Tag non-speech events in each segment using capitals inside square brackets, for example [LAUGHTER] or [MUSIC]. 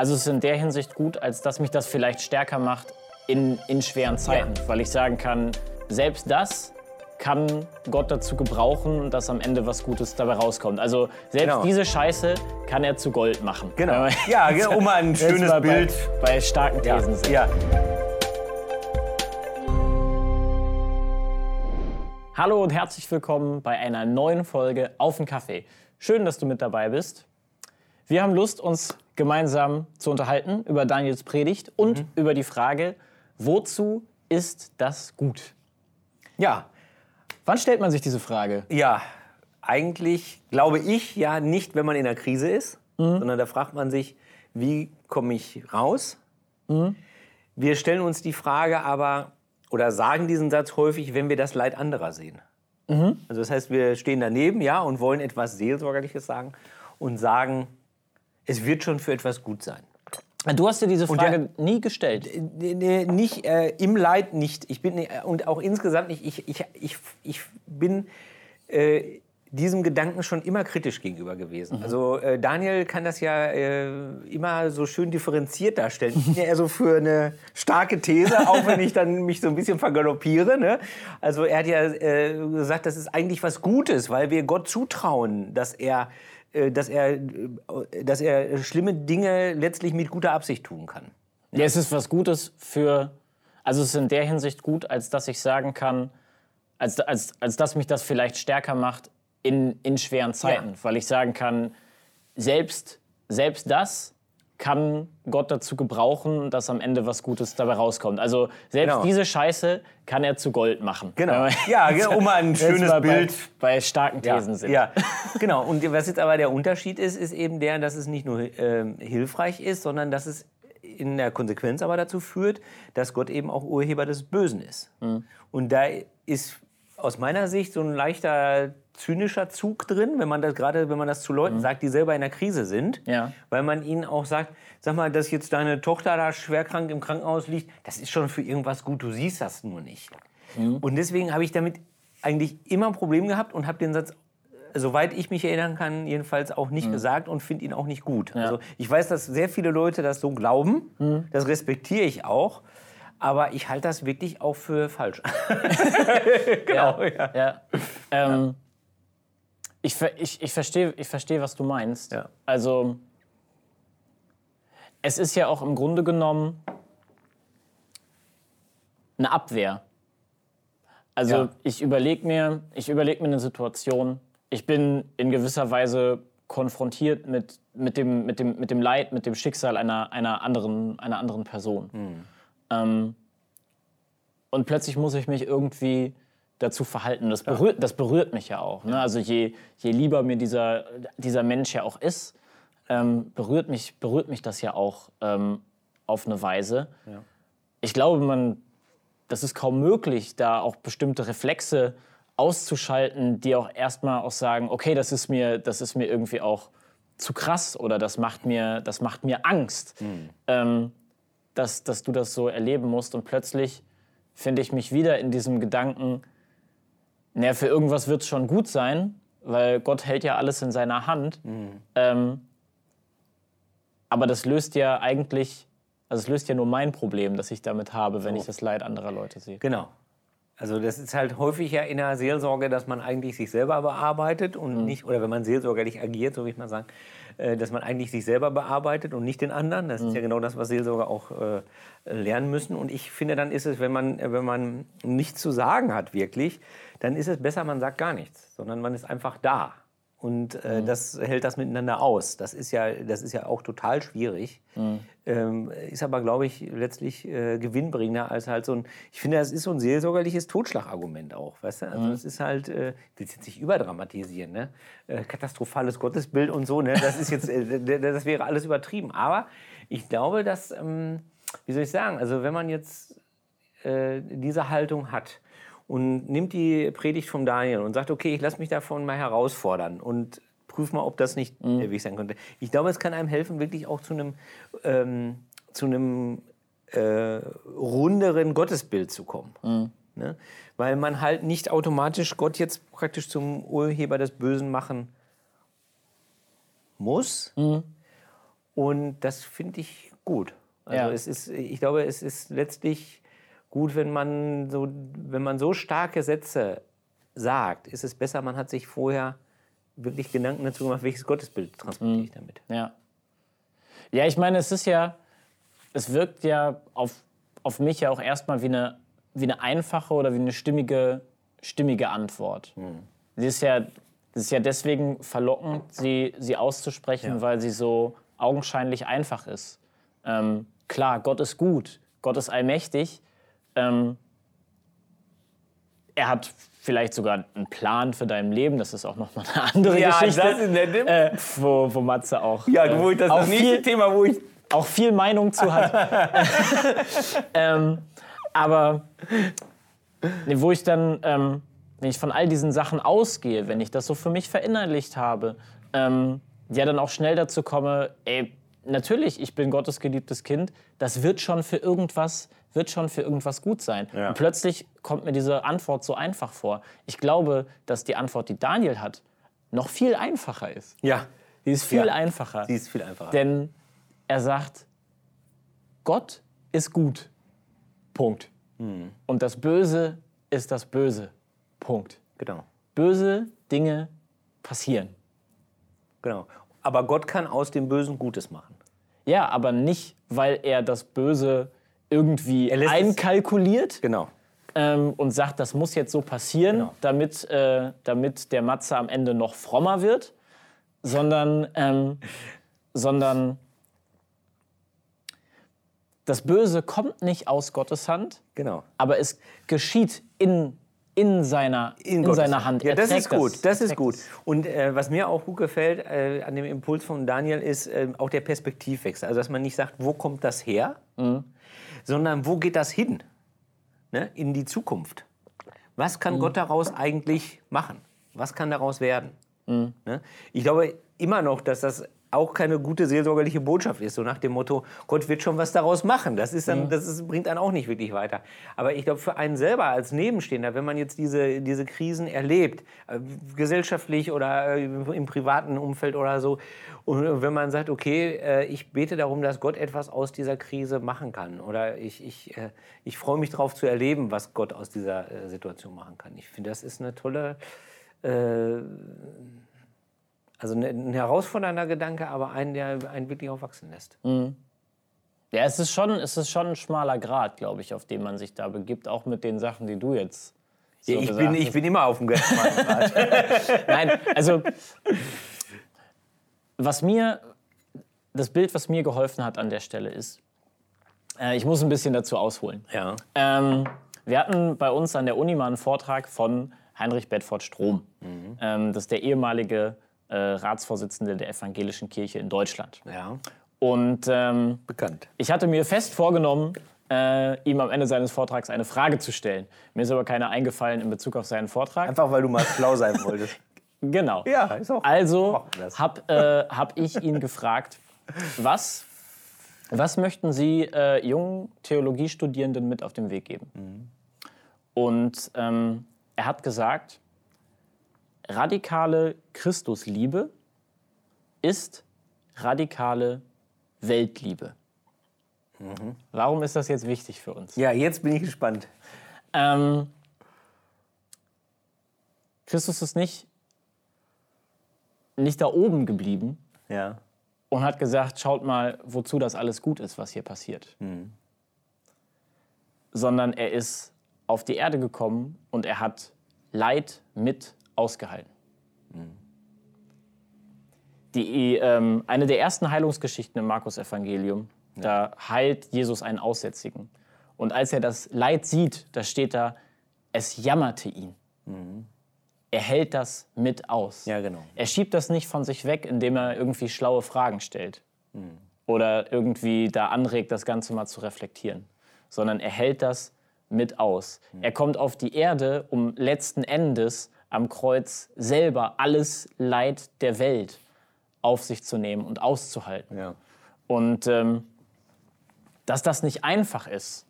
Also es ist in der Hinsicht gut, als dass mich das vielleicht stärker macht in, in schweren Zeiten, ja. weil ich sagen kann, selbst das kann Gott dazu gebrauchen, dass am Ende was Gutes dabei rauskommt. Also selbst genau. diese Scheiße kann er zu Gold machen. Genau. Ja, um mal ein schönes bei, Bild bei starken Thesen. Ja. ja. Hallo und herzlich willkommen bei einer neuen Folge Auf den Kaffee. Schön, dass du mit dabei bist. Wir haben Lust, uns gemeinsam zu unterhalten über Daniels Predigt und mhm. über die Frage, wozu ist das gut? Ja. Wann stellt man sich diese Frage? Ja, eigentlich glaube ich ja nicht, wenn man in einer Krise ist, mhm. sondern da fragt man sich, wie komme ich raus? Mhm. Wir stellen uns die Frage aber oder sagen diesen Satz häufig, wenn wir das Leid anderer sehen. Mhm. Also das heißt, wir stehen daneben, ja, und wollen etwas Seelsorgerliches sagen und sagen, es wird schon für etwas gut sein. Du hast dir diese Frage der, nie gestellt? Nicht, äh, im Leid nicht. Ich bin, und auch insgesamt nicht. Ich, ich, ich, ich bin äh, diesem Gedanken schon immer kritisch gegenüber gewesen. Mhm. Also äh, Daniel kann das ja äh, immer so schön differenziert darstellen. Ich bin ja eher so für eine starke These, auch wenn ich dann mich so ein bisschen vergaloppiere. Ne? Also er hat ja äh, gesagt, das ist eigentlich was Gutes, weil wir Gott zutrauen, dass er äh, dass er, äh, dass er schlimme Dinge letztlich mit guter Absicht tun kann. Ja, es ist was Gutes für, also es ist in der Hinsicht gut, als dass ich sagen kann, als, als, als dass mich das vielleicht stärker macht in, in schweren Zeiten, ja. weil ich sagen kann, selbst, selbst das kann Gott dazu gebrauchen, dass am Ende was Gutes dabei rauskommt. Also selbst genau. diese Scheiße kann er zu Gold machen. Genau. Ja, um mal ein schönes bei, Bild. Bei starken Thesen ja, sind. Ja, genau. Und was jetzt aber der Unterschied ist, ist eben der, dass es nicht nur äh, hilfreich ist, sondern dass es in der Konsequenz aber dazu führt, dass Gott eben auch Urheber des Bösen ist. Mhm. Und da ist aus meiner Sicht so ein leichter zynischer Zug drin, wenn man das gerade, wenn man das zu Leuten mhm. sagt, die selber in der Krise sind, ja. weil man ihnen auch sagt, sag mal, dass jetzt deine Tochter da schwerkrank im Krankenhaus liegt, das ist schon für irgendwas gut, du siehst das nur nicht. Mhm. Und deswegen habe ich damit eigentlich immer ein Problem gehabt und habe den Satz soweit ich mich erinnern kann, jedenfalls auch nicht mhm. gesagt und finde ihn auch nicht gut. Ja. Also ich weiß, dass sehr viele Leute das so glauben. Mhm. Das respektiere ich auch. Aber ich halte das wirklich auch für falsch. [LAUGHS] [LAUGHS] genau. Ja, ja. Ähm, ich, ich, ich verstehe, ich versteh, was du meinst. Ja. Also, es ist ja auch im Grunde genommen eine Abwehr. Also, ja. ich überlege mir, überleg mir eine Situation, ich bin in gewisser Weise konfrontiert mit, mit, dem, mit, dem, mit dem Leid, mit dem Schicksal einer, einer, anderen, einer anderen Person. Mhm. Ähm, und plötzlich muss ich mich irgendwie dazu verhalten. Das berührt, das berührt mich ja auch. Ne? Also je, je lieber mir dieser, dieser Mensch ja auch ist, ähm, berührt, mich, berührt mich das ja auch ähm, auf eine Weise. Ja. Ich glaube, man, das ist kaum möglich, da auch bestimmte Reflexe auszuschalten, die auch erstmal auch sagen, okay, das ist mir, das ist mir irgendwie auch zu krass oder das macht mir, das macht mir Angst, mhm. ähm, dass, dass du das so erleben musst. Und plötzlich finde ich mich wieder in diesem Gedanken, naja, für irgendwas wird es schon gut sein, weil Gott hält ja alles in seiner Hand. Mhm. Ähm, aber das löst ja eigentlich, also es löst ja nur mein Problem, das ich damit habe, wenn so. ich das Leid anderer Leute sehe. Genau. Also das ist halt häufig ja in der Seelsorge, dass man eigentlich sich selber bearbeitet und mhm. nicht, oder wenn man seelsorgerlich agiert, so wie ich mal sagen, äh, dass man eigentlich sich selber bearbeitet und nicht den anderen. Das mhm. ist ja genau das, was Seelsorger auch äh, lernen müssen. Und ich finde, dann ist es, wenn man, wenn man nichts zu sagen hat wirklich, dann ist es besser, man sagt gar nichts, sondern man ist einfach da. Und äh, mhm. das hält das miteinander aus. Das ist ja, das ist ja auch total schwierig. Mhm. Ähm, ist aber, glaube ich, letztlich äh, gewinnbringender als halt so ein. Ich finde, das ist so ein seelsorgerliches Totschlagargument auch. Weißt du? Also, mhm. das ist halt, äh, ich will jetzt nicht überdramatisieren, ne? Äh, katastrophales Gottesbild und so, ne? Das ist jetzt, äh, das wäre alles übertrieben. Aber ich glaube, dass, ähm, wie soll ich sagen, also wenn man jetzt äh, diese Haltung hat, und nimmt die Predigt vom Daniel und sagt, okay, ich lasse mich davon mal herausfordern und prüf mal, ob das nicht mhm. der Weg sein könnte. Ich glaube, es kann einem helfen, wirklich auch zu einem, ähm, zu einem äh, runderen Gottesbild zu kommen. Mhm. Ne? Weil man halt nicht automatisch Gott jetzt praktisch zum Urheber des Bösen machen muss. Mhm. Und das finde ich gut. Also Ja. es ist, ich glaube, es ist letztlich gut, wenn man so, wenn man so starke Sätze sagt, ist es besser, man hat sich vorher wirklich Gedanken dazu gemacht, welches Gottesbild transportiere ich damit. Ja. Ja, ich meine, es ist ja, es wirkt ja auf, auf mich ja auch erstmal wie eine, wie eine einfache oder wie eine stimmige, stimmige Antwort. Sie ist ja, es ist ja deswegen verlockend, sie, sie auszusprechen, Ja. weil sie so augenscheinlich einfach ist. Ähm, klar, Gott ist gut, Gott ist allmächtig. Ähm, er hat vielleicht sogar einen Plan für dein Leben, das ist auch nochmal eine andere Geschichte. ist nett. äh, wo, wo Matze auch, Ja, äh, wo ich das, auch, das viel, Thema, wo ich. auch viel Meinung zu hat. [LAUGHS] ähm, aber nee, wo ich dann, ähm, wenn ich von all diesen Sachen ausgehe, wenn ich das so für mich verinnerlicht habe, ähm, ja dann auch schnell dazu komme, ey, natürlich, ich bin Gottes geliebtes Kind, das wird schon für irgendwas, wird schon für irgendwas gut sein. Ja. Und plötzlich kommt mir diese Antwort so einfach vor. Ich glaube, dass die Antwort, die Daniel hat, noch viel einfacher ist. Ja, Die ist viel Ja. einfacher. die ist viel einfacher. Denn er sagt, Gott ist gut. Punkt. Und das Böse ist das Böse. Punkt. genau, Böse Dinge passieren. genau. Aber Gott kann aus dem Bösen Gutes machen. Ja, aber nicht, weil er das Böse irgendwie Er einkalkuliert Genau. ähm, und sagt, das muss jetzt so passieren, Genau. damit, äh, damit der Matze am Ende noch frommer wird, sondern, ähm, sondern das Böse kommt nicht aus Gottes Hand, Genau. aber es geschieht in, in, seiner, in, Gottes seiner Hand. Ja, das ist gut. Das Er ist gut. Und äh, was mir auch gut gefällt äh, an dem Impuls von Daniel ist äh, auch der Perspektivwechsel. Also dass man nicht sagt, wo kommt das her, Mhm. sondern wo geht das hin? Ne? In die Zukunft. Was kann Mhm. Gott daraus eigentlich machen? Was kann daraus werden? Mhm. Ne? Ich glaube immer noch, dass das auch keine gute seelsorgerliche Botschaft ist, so nach dem Motto, Gott wird schon was daraus machen. Das, ist dann, das ist, bringt einen auch nicht wirklich weiter. Aber ich glaube, für einen selber als Nebenstehender, wenn man jetzt diese, diese Krisen erlebt, äh, gesellschaftlich oder äh, im privaten Umfeld oder so, und wenn man sagt, okay, äh, ich bete darum, dass Gott etwas aus dieser Krise machen kann oder ich, ich, äh, ich freue mich darauf zu erleben, was Gott aus dieser äh, Situation machen kann. Ich finde, das ist eine tolle, äh, also ein, ein herausfordernder Gedanke, aber einen, der einen wirklich auch wachsen lässt. Ja, es ist, schon, es ist schon ein schmaler Grad, glaube ich, auf den man sich da begibt, auch mit den Sachen, die du jetzt so ich, gesagt bin, ich bin immer auf dem ganz schmalen Grat. [LAUGHS] [LAUGHS] Nein, also was mir, das Bild, was mir geholfen hat an der Stelle ist, äh, ich muss ein bisschen dazu ausholen. ja. Ähm, wir hatten bei uns an der Uni mal einen Vortrag von Heinrich Bedford Strom. Ähm, das ist der ehemalige äh, Ratsvorsitzende der Evangelischen Kirche in Deutschland. ja, Und ähm, bekannt. ich hatte mir fest vorgenommen, äh, ihm am Ende seines Vortrags eine Frage zu stellen. Mir ist aber keine eingefallen in Bezug auf seinen Vortrag. Einfach, weil du mal schlau sein wolltest. [LAUGHS] Genau. Ja, ist auch- Also habe äh, hab ich ihn gefragt, was, was möchten Sie äh, jungen Theologiestudierenden mit auf den Weg geben? Mhm. Und ähm, er hat gesagt, radikale Christusliebe ist radikale Weltliebe. Mhm. Warum ist das jetzt wichtig für uns? Ja, jetzt bin ich gespannt. Ähm, Christus ist nicht, nicht da oben geblieben Ja. und hat gesagt, schaut mal, wozu das alles gut ist, was hier passiert. Sondern er ist auf die Erde gekommen und er hat Leid mit ausgehalten. Die, ähm, eine der ersten Heilungsgeschichten im Markus-Evangelium, da heilt Jesus einen Aussätzigen. Und als er das Leid sieht, da steht da, es jammerte ihn. Er hält das mit aus. Ja, genau. Er schiebt das nicht von sich weg, indem er irgendwie schlaue Fragen stellt. Oder irgendwie da anregt, das Ganze mal zu reflektieren. Sondern er hält das mit aus. Er kommt auf die Erde, um letzten Endes am Kreuz selber alles Leid der Welt auf sich zu nehmen und auszuhalten. Ja. Und ähm, dass das nicht einfach ist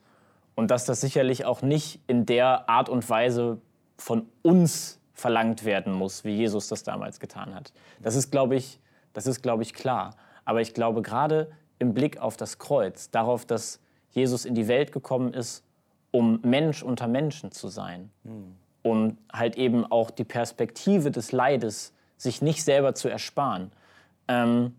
und dass das sicherlich auch nicht in der Art und Weise von uns verlangt werden muss, wie Jesus das damals getan hat. Das ist, glaube ich, das ist, glaube ich, klar. Aber ich glaube, gerade im Blick auf das Kreuz, darauf, dass Jesus in die Welt gekommen ist, um Mensch unter Menschen zu sein, mhm. Um halt eben auch die Perspektive des Leides sich nicht selber zu ersparen. Ähm,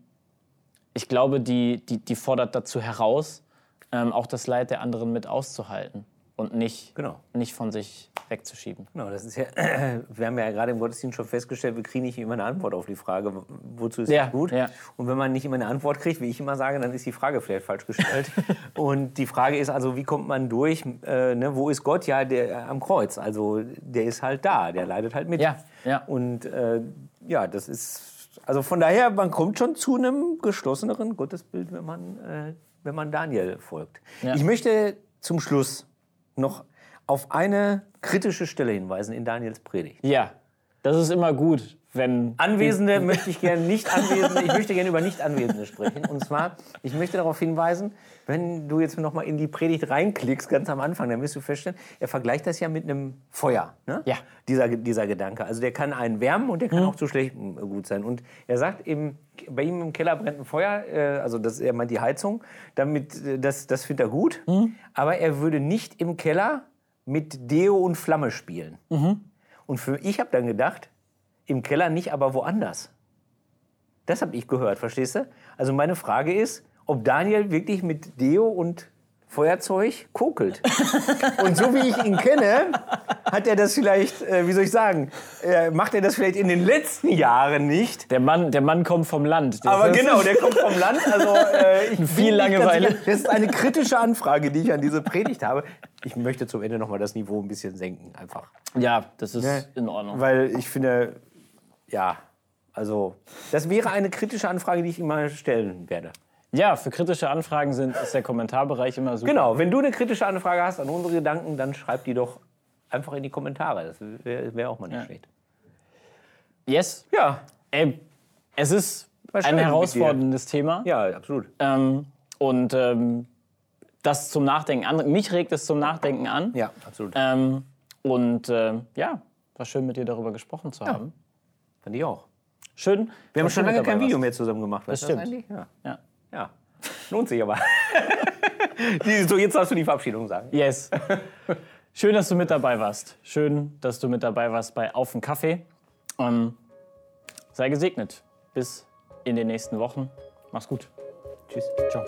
ich glaube, die, die, die fordert dazu heraus, ähm, auch das Leid der anderen mit auszuhalten und nicht, genau. nicht von sich wegzuschieben. Genau, das ist ja, [CLEARS THROAT] wir haben ja gerade im Gottesdienst schon festgestellt, wir kriegen nicht immer eine Antwort auf die Frage, wozu ist ja, das gut? Ja. Und wenn man nicht immer eine Antwort kriegt, wie ich immer sage, dann ist die Frage vielleicht falsch gestellt. [LAUGHS] und die Frage ist also, wie kommt man durch? Äh, ne, wo ist Gott? Ja, der am Kreuz. Also der ist halt da, der leidet halt mit. Ja, ja. Und äh, ja, das ist, also von daher, man kommt schon zu einem geschlosseneren Gottesbild, wenn man, äh, wenn man Daniel folgt. Ja. Ich möchte zum Schluss noch auf eine kritische Stelle hinweisen in Daniels Predigt. Ja, das ist immer gut, wenn. Anwesende möchte ich gerne nicht [LAUGHS] Anwesende, ich möchte gerne über Nicht-Anwesende sprechen. Und zwar, ich möchte darauf hinweisen, wenn du jetzt noch mal in die Predigt reinklickst, ganz am Anfang, dann wirst du feststellen, er vergleicht das ja mit einem Feuer. Ne? Ja. Dieser, dieser Gedanke. Also der kann einen wärmen und der kann mhm. auch zu schlecht gut sein. Und er sagt eben, bei ihm im Keller brennt ein Feuer, äh, also das, er meint die Heizung, damit, äh, das, das findet er gut. Mhm. Aber er würde nicht im Keller mit Deo und Flamme spielen. Mhm. Und für ich habe dann gedacht, im Keller nicht, aber woanders. Das habe ich gehört, verstehst du? Also meine Frage ist, ob Daniel wirklich mit Deo und Feuerzeug kokelt. Und so wie ich ihn kenne, hat er das vielleicht, äh, wie soll ich sagen, äh, macht er das vielleicht in den letzten Jahren nicht. Der Mann, der Mann kommt vom Land. Der Aber genau, der kommt vom Land. Also äh, [LAUGHS] ich viel Langeweile. Das ist eine kritische Anfrage, die ich an diese Predigt habe. Ich möchte zum Ende noch mal das Niveau ein bisschen senken, einfach. Ja, das ist ne? in Ordnung. Weil ich finde, ja, also das wäre eine kritische Anfrage, die ich ihm mal stellen werde. Ja, für kritische Anfragen sind, ist der Kommentarbereich immer super. Genau, wenn du eine kritische Anfrage hast an unsere Gedanken, dann schreib die doch einfach in die Kommentare. Das wäre wär auch mal nicht ja. schlecht. Yes. Ja. Ey, es ist ein herausforderndes Thema. Ja, absolut. Ähm, und ähm, das zum Nachdenken an. Mich regt es zum Nachdenken an. Ja, absolut. Ähm, und äh, ja, war schön mit dir darüber gesprochen zu haben. Ja, fand ich auch. Schön. Wir haben schon lange kein Video mehr zusammen gemacht. Das stimmt. Das ja. ja. Ja, lohnt sich aber. [LAUGHS] so, jetzt darfst du die Verabschiedung sagen. Yes. Schön, dass du mit dabei warst. Schön, dass du mit dabei warst bei Auf den Kaffee. Ähm, sei gesegnet. Bis in den nächsten Wochen. Mach's gut. Tschüss. Ciao.